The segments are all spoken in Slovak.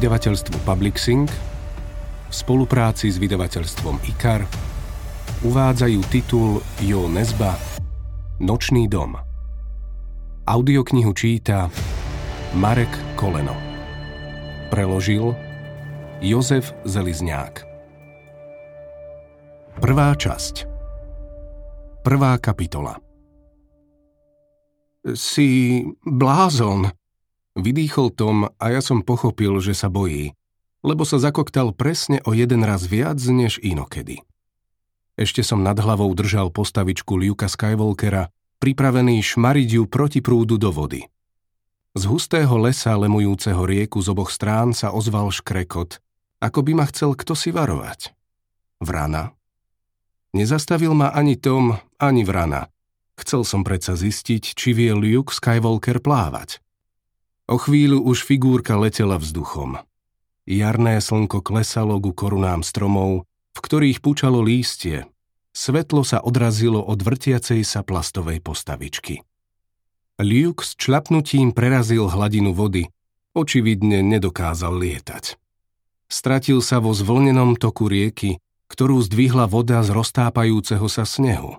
vydavateľstvo Publixing v spolupráci s vydavateľstvom IKAR uvádzajú titul Jo Nezba Nočný dom. Audioknihu číta Marek Koleno. Preložil Jozef Zelizňák. Prvá časť Prvá kapitola Si blázon, vydýchol Tom a ja som pochopil, že sa bojí lebo sa zakoktal presne o jeden raz viac než inokedy. Ešte som nad hlavou držal postavičku Luka Skywalkera, pripravený šmariť ju proti prúdu do vody. Z hustého lesa lemujúceho rieku z oboch strán sa ozval škrekot, ako by ma chcel kto si varovať. Vrana? Nezastavil ma ani Tom, ani vrana. Chcel som predsa zistiť, či vie Luke Skywalker plávať. O chvíľu už figúrka letela vzduchom. Jarné slnko klesalo ku korunám stromov, v ktorých pučalo lístie. Svetlo sa odrazilo od vrtiacej sa plastovej postavičky. Luke s člapnutím prerazil hladinu vody, očividne nedokázal lietať. Stratil sa vo zvlnenom toku rieky, ktorú zdvihla voda z roztápajúceho sa snehu.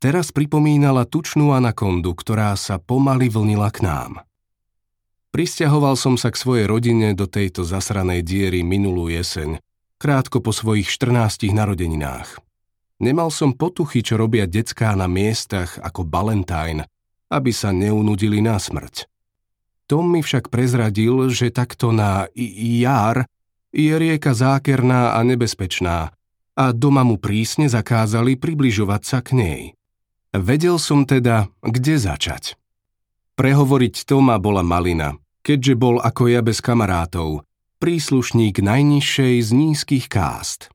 Teraz pripomínala tučnú anakondu, ktorá sa pomaly vlnila k nám. Prisťahoval som sa k svojej rodine do tejto zasranej diery minulú jeseň, krátko po svojich 14 narodeninách. Nemal som potuchy, čo robia decká na miestach ako Ballantyne, aby sa neunudili na smrť. Tom mi však prezradil, že takto na jar je rieka zákerná a nebezpečná a doma mu prísne zakázali približovať sa k nej. Vedel som teda, kde začať. Prehovoriť Toma bola malina, keďže bol ako ja bez kamarátov, príslušník najnižšej z nízkych kást.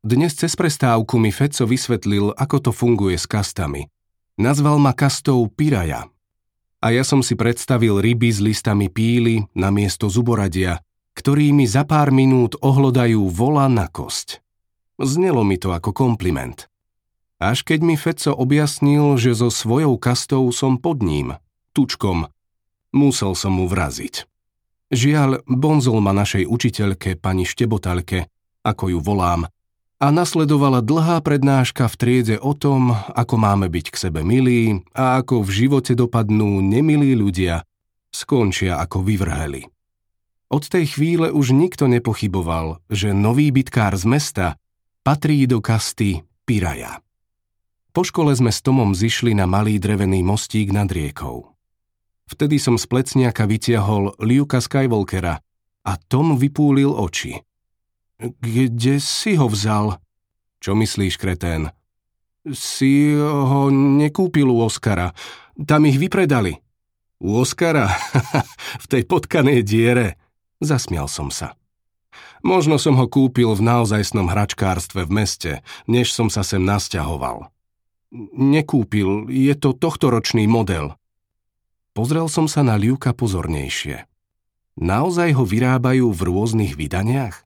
Dnes cez prestávku mi Feco vysvetlil, ako to funguje s kastami. Nazval ma kastou Piraja. A ja som si predstavil ryby s listami píly na miesto zuboradia, ktorými za pár minút ohlodajú vola na kosť. Znelo mi to ako kompliment. Až keď mi Feco objasnil, že so svojou kastou som pod ním, tučkom, Musel som mu vraziť. Žiaľ, bonzol ma našej učiteľke, pani Štebotalke, ako ju volám, a nasledovala dlhá prednáška v triede o tom, ako máme byť k sebe milí a ako v živote dopadnú nemilí ľudia, skončia ako vyvrheli. Od tej chvíle už nikto nepochyboval, že nový bytkár z mesta patrí do kasty Piraja. Po škole sme s Tomom zišli na malý drevený mostík nad riekou. Vtedy som z plecniaka vytiahol Liuka Skywalkera a Tom vypúlil oči. Kde si ho vzal? Čo myslíš, kretén? Si ho nekúpil u Oskara. Tam ich vypredali. U Oskara? v tej potkanej diere. Zasmial som sa. Možno som ho kúpil v naozajstnom hračkárstve v meste, než som sa sem nasťahoval. Nekúpil, je to tohtoročný model. Pozrel som sa na Liuka pozornejšie. Naozaj ho vyrábajú v rôznych vydaniach?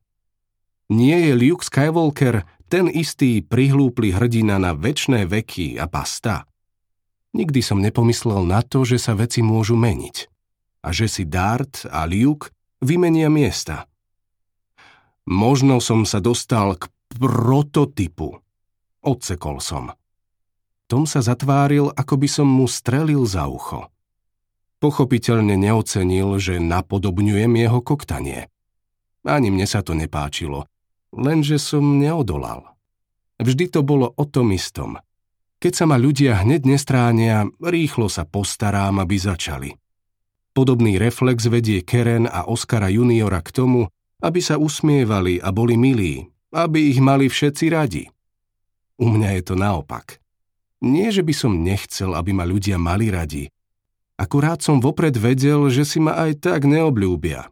Nie je Luke Skywalker ten istý prihlúply hrdina na väčšné veky a basta? Nikdy som nepomyslel na to, že sa veci môžu meniť a že si Dart a Luke vymenia miesta. Možno som sa dostal k prototypu. Odsekol som. Tom sa zatváril, ako by som mu strelil za ucho. Pochopiteľne neocenil, že napodobňujem jeho koktanie. Ani mne sa to nepáčilo, lenže som neodolal. Vždy to bolo o tom istom. Keď sa ma ľudia hneď nestránia, rýchlo sa postarám, aby začali. Podobný reflex vedie Keren a Oskara juniora k tomu, aby sa usmievali a boli milí, aby ich mali všetci radi. U mňa je to naopak. Nie, že by som nechcel, aby ma ľudia mali radi, Akurát som vopred vedel, že si ma aj tak neobľúbia.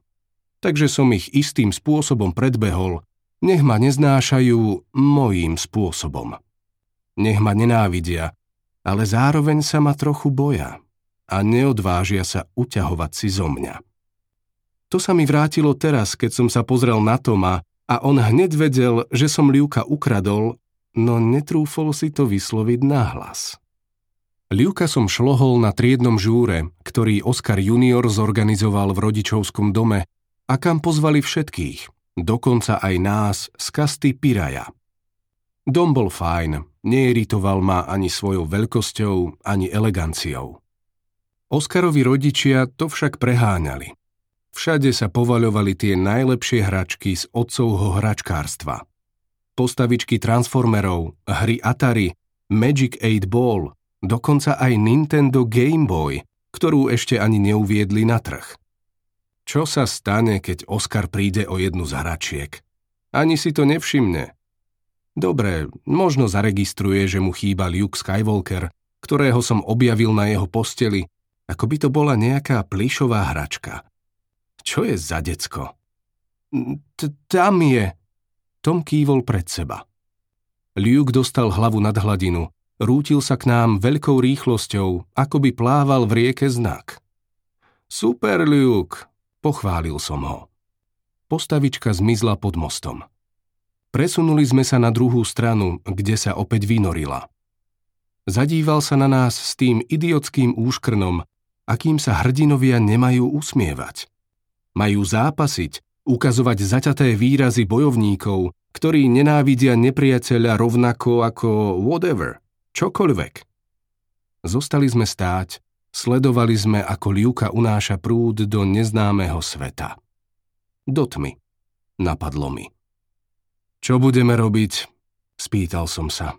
Takže som ich istým spôsobom predbehol, nech ma neznášajú mojím spôsobom. Nech ma nenávidia, ale zároveň sa ma trochu boja a neodvážia sa uťahovať si zo mňa. To sa mi vrátilo teraz, keď som sa pozrel na Toma a on hneď vedel, že som Liuka ukradol, no netrúfol si to vysloviť náhlas. Liuka som šlohol na triednom žúre, ktorý Oskar junior zorganizoval v rodičovskom dome a kam pozvali všetkých, dokonca aj nás z kasty Piraja. Dom bol fajn, neiritoval ma ani svojou veľkosťou, ani eleganciou. Oskarovi rodičia to však preháňali. Všade sa povaľovali tie najlepšie hračky z otcovho hračkárstva. Postavičky Transformerov, hry Atari, Magic 8 Ball, dokonca aj Nintendo Game Boy, ktorú ešte ani neuviedli na trh. Čo sa stane, keď Oscar príde o jednu z hračiek? Ani si to nevšimne. Dobre, možno zaregistruje, že mu chýba Luke Skywalker, ktorého som objavil na jeho posteli ako by to bola nejaká plišová hračka. Čo je za decko? Tam je. Tom kývol pred seba. Luke dostal hlavu nad hladinu, rútil sa k nám veľkou rýchlosťou, ako by plával v rieke znak. Super, Luke, pochválil som ho. Postavička zmizla pod mostom. Presunuli sme sa na druhú stranu, kde sa opäť vynorila. Zadíval sa na nás s tým idiotským úškrnom, akým sa hrdinovia nemajú usmievať. Majú zápasiť, ukazovať zaťaté výrazy bojovníkov, ktorí nenávidia nepriateľa rovnako ako whatever, čokoľvek. Zostali sme stáť, sledovali sme, ako Liuka unáša prúd do neznámeho sveta. Do tmy. Napadlo mi. Čo budeme robiť? Spýtal som sa.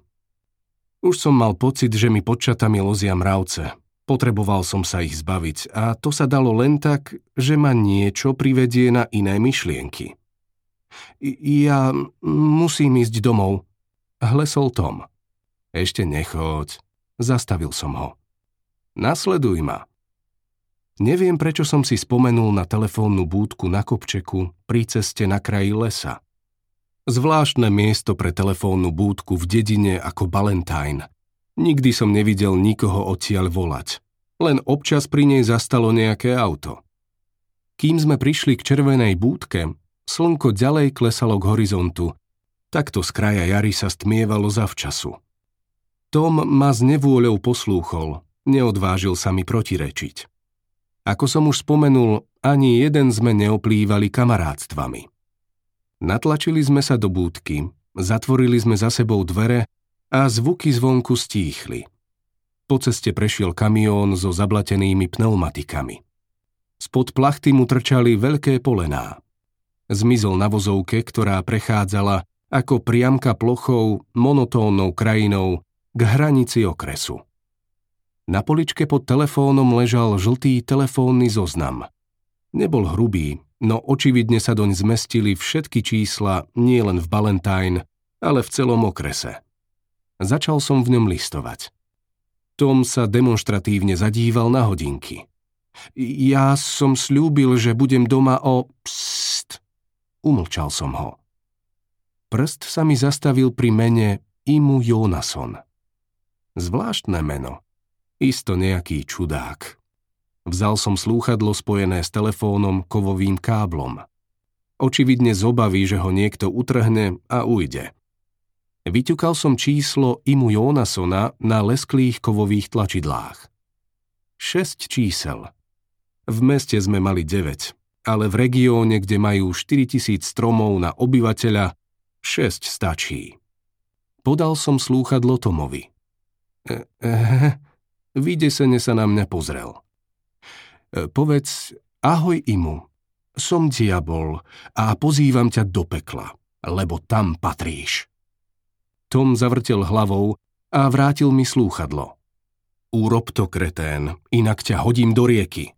Už som mal pocit, že mi pod čatami lozia mravce, Potreboval som sa ich zbaviť a to sa dalo len tak, že ma niečo privedie na iné myšlienky. Ja musím ísť domov, hlesol Tom. Ešte nechoď, zastavil som ho. Nasleduj ma. Neviem, prečo som si spomenul na telefónnu búdku na kopčeku pri ceste na kraji lesa. Zvláštne miesto pre telefónnu búdku v dedine ako Ballantyne, Nikdy som nevidel nikoho odtiaľ volať. Len občas pri nej zastalo nejaké auto. Kým sme prišli k červenej búdke, slnko ďalej klesalo k horizontu. Takto z kraja jary sa stmievalo zavčasu. Tom ma s nevôľou poslúchol, neodvážil sa mi protirečiť. Ako som už spomenul, ani jeden sme neoplývali kamarátstvami. Natlačili sme sa do búdky, zatvorili sme za sebou dvere a zvuky zvonku stíchli. Po ceste prešiel kamión so zablatenými pneumatikami. Spod plachty mu trčali veľké polená. Zmizol na vozovke, ktorá prechádzala ako priamka plochou, monotónnou krajinou k hranici okresu. Na poličke pod telefónom ležal žltý telefónny zoznam. Nebol hrubý, no očividne sa doň zmestili všetky čísla nielen v Ballantyne, ale v celom okrese. Začal som v ňom listovať. Tom sa demonstratívne zadíval na hodinky. Ja som slúbil, že budem doma o... Psst. Umlčal som ho. Prst sa mi zastavil pri mene Imu Jonason. Zvláštne meno. Isto nejaký čudák. Vzal som slúchadlo spojené s telefónom kovovým káblom. Očividne zobaví, že ho niekto utrhne a ujde. Vyťukal som číslo Imu Jonasona na lesklých kovových tlačidlách. Šesť čísel. V meste sme mali 9, ale v regióne, kde majú 4000 stromov na obyvateľa, 6 stačí. Podal som slúchadlo Tomovi. E, e, vydesene sa na mňa pozrel. E, povedz, ahoj Imu, som diabol a pozývam ťa do pekla, lebo tam patríš. Tom zavrtel hlavou a vrátil mi slúchadlo. Urob to, kretén, inak ťa hodím do rieky.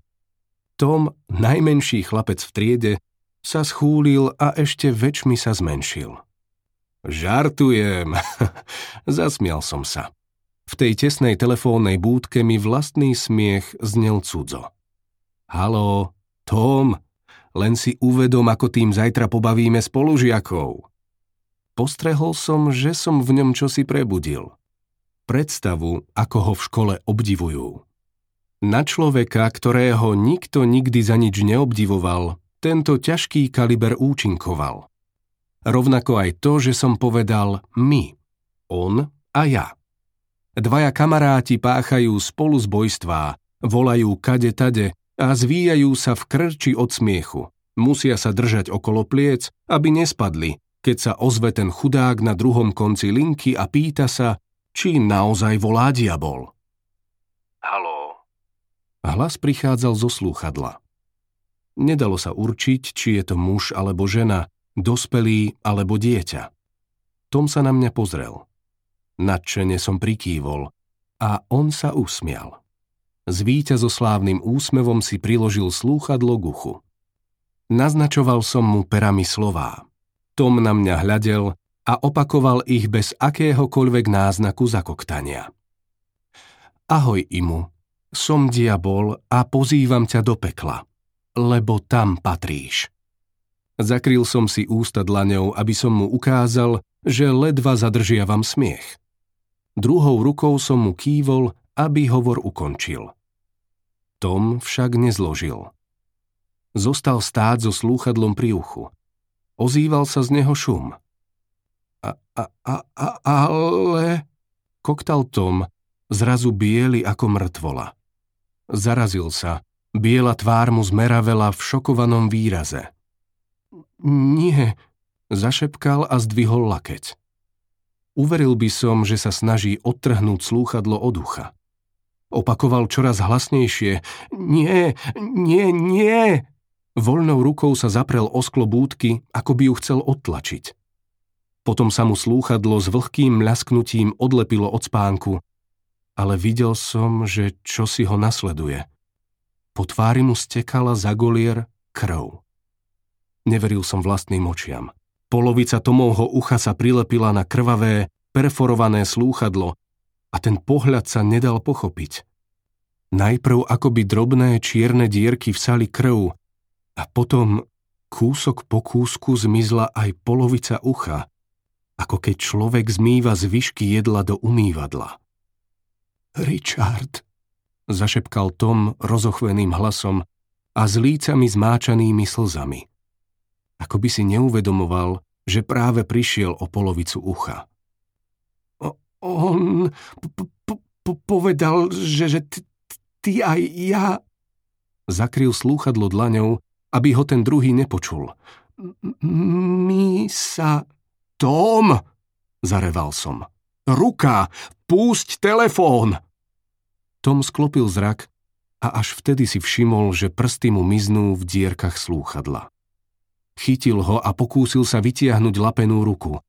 Tom, najmenší chlapec v triede, sa schúlil a ešte väčšmi sa zmenšil. Žartujem, zasmial som sa. V tej tesnej telefónnej búdke mi vlastný smiech znel cudzo. Haló, Tom, len si uvedom, ako tým zajtra pobavíme spolužiakov. Postrehol som, že som v ňom čosi prebudil. Predstavu, ako ho v škole obdivujú. Na človeka, ktorého nikto nikdy za nič neobdivoval, tento ťažký kaliber účinkoval. Rovnako aj to, že som povedal my, on a ja. Dvaja kamaráti páchajú spolu zbojstvá, volajú kade tade a zvíjajú sa v krči od smiechu. Musia sa držať okolo pliec, aby nespadli, keď sa ozve ten chudák na druhom konci linky a pýta sa, či naozaj volá diabol. Haló. Hlas prichádzal zo slúchadla. Nedalo sa určiť, či je to muž alebo žena, dospelý alebo dieťa. Tom sa na mňa pozrel. Nadšene som prikývol a on sa usmial. S víťazoslávnym úsmevom si priložil slúchadlo k. Naznačoval som mu perami slová. Tom na mňa hľadel a opakoval ich bez akéhokoľvek náznaku zakoktania. Ahoj, Imu, som diabol a pozývam ťa do pekla, lebo tam patríš. Zakryl som si ústa dlaňou, aby som mu ukázal, že ledva zadržiavam smiech. Druhou rukou som mu kývol, aby hovor ukončil. Tom však nezložil. Zostal stáť so slúchadlom pri uchu. Ozýval sa z neho šum. A, a, a, a, ale... Koktal Tom, zrazu biely ako mŕtvola. Zarazil sa, biela tvár mu zmeravela v šokovanom výraze. Nie, zašepkal a zdvihol lakeť. Uveril by som, že sa snaží odtrhnúť slúchadlo od ucha. Opakoval čoraz hlasnejšie. Nie, nie, nie! Voľnou rukou sa zaprel o sklo búdky, ako by ju chcel odtlačiť. Potom sa mu slúchadlo s vlhkým mľasknutím odlepilo od spánku, ale videl som, že čo si ho nasleduje. Po tvári mu stekala za golier krv. Neveril som vlastným očiam. Polovica Tomovho ucha sa prilepila na krvavé, perforované slúchadlo a ten pohľad sa nedal pochopiť. Najprv akoby drobné čierne dierky vsali krv, a potom kúsok po kúsku zmizla aj polovica ucha, ako keď človek zmýva zvyšky jedla do umývadla. Richard, zašepkal Tom rozochveným hlasom a s lícami zmáčanými slzami. Ako by si neuvedomoval, že práve prišiel o polovicu ucha. On povedal, že, že ty aj ja... Zakryl slúchadlo dlaňou aby ho ten druhý nepočul. My sa... Tom! Zareval som. Ruka! Púšť telefón! Tom sklopil zrak a až vtedy si všimol, že prsty mu miznú v dierkach slúchadla. Chytil ho a pokúsil sa vytiahnuť lapenú ruku.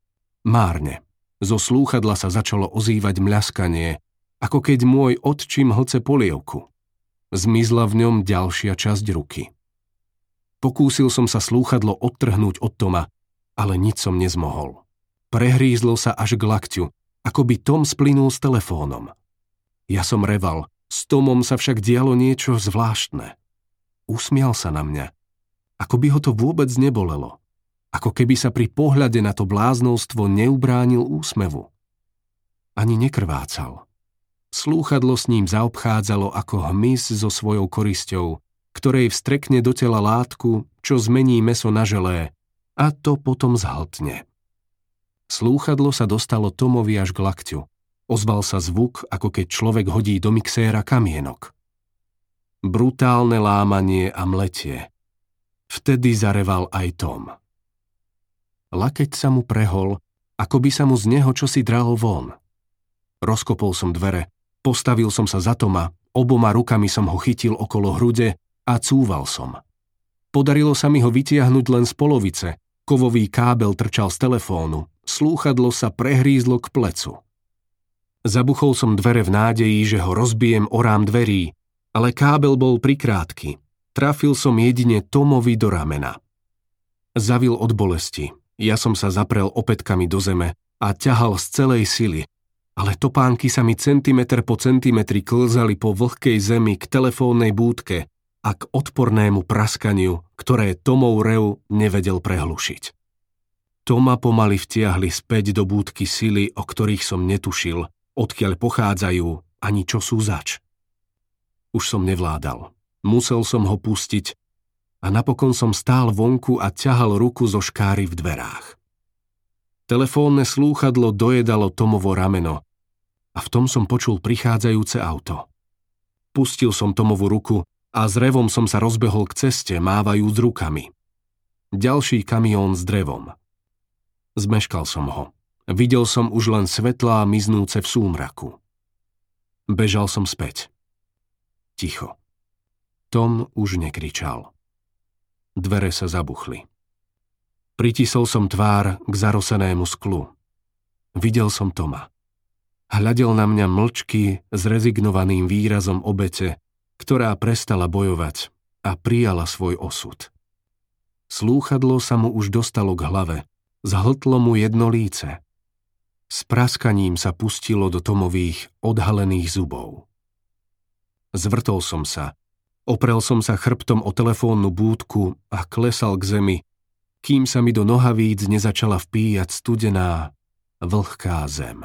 Márne. Zo slúchadla sa začalo ozývať mľaskanie, ako keď môj otčím hlce polievku. Zmizla v ňom ďalšia časť ruky. Pokúsil som sa slúchadlo odtrhnúť od Toma, ale nič som nezmohol. Prehrízlo sa až k lakťu, ako by Tom splynul s telefónom. Ja som reval, s Tomom sa však dialo niečo zvláštne. Usmial sa na mňa, ako by ho to vôbec nebolelo. Ako keby sa pri pohľade na to bláznovstvo neubránil úsmevu. Ani nekrvácal. Slúchadlo s ním zaobchádzalo ako hmyz so svojou korisťou, ktorej vstrekne do tela látku, čo zmení meso na želé, a to potom zhltne. Slúchadlo sa dostalo Tomovi až k lakťu. Ozval sa zvuk, ako keď človek hodí do mixéra kamienok. Brutálne lámanie a mletie. Vtedy zareval aj Tom. Lakeť sa mu prehol, ako by sa mu z neho čosi dralo von. Rozkopol som dvere, postavil som sa za Toma, oboma rukami som ho chytil okolo hrude a cúval som. Podarilo sa mi ho vytiahnuť len z polovice, kovový kábel trčal z telefónu, slúchadlo sa prehrízlo k plecu. Zabuchol som dvere v nádeji, že ho rozbijem o rám dverí, ale kábel bol prikrátky. Trafil som jedine Tomovi do ramena. Zavil od bolesti. Ja som sa zaprel opätkami do zeme a ťahal z celej sily, ale topánky sa mi centimetr po centimetri klzali po vlhkej zemi k telefónnej búdke, a k odpornému praskaniu, ktoré Tomov rev nevedel prehlušiť. Toma pomaly vtiahli späť do búdky sily, o ktorých som netušil, odkiaľ pochádzajú ani čo sú zač. Už som nevládal. Musel som ho pustiť a napokon som stál vonku a ťahal ruku zo škáry v dverách. Telefónne slúchadlo dojedalo Tomovo rameno a v tom som počul prichádzajúce auto. Pustil som Tomovu ruku a s revom som sa rozbehol k ceste, mávajúc rukami. Ďalší kamión s drevom. Zmeškal som ho. Videl som už len svetlá miznúce v súmraku. Bežal som späť. Ticho. Tom už nekričal. Dvere sa zabuchli. Pritisol som tvár k zarosenému sklu. Videl som Toma. Hľadel na mňa mlčky s rezignovaným výrazom obete, ktorá prestala bojovať a prijala svoj osud. Slúchadlo sa mu už dostalo k hlave, zhltlo mu jedno líce. S praskaním sa pustilo do Tomových odhalených zubov. Zvrtol som sa, oprel som sa chrbtom o telefónnu búdku a klesal k zemi, kým sa mi do nohavíc nezačala vpíjať studená, vlhká zem.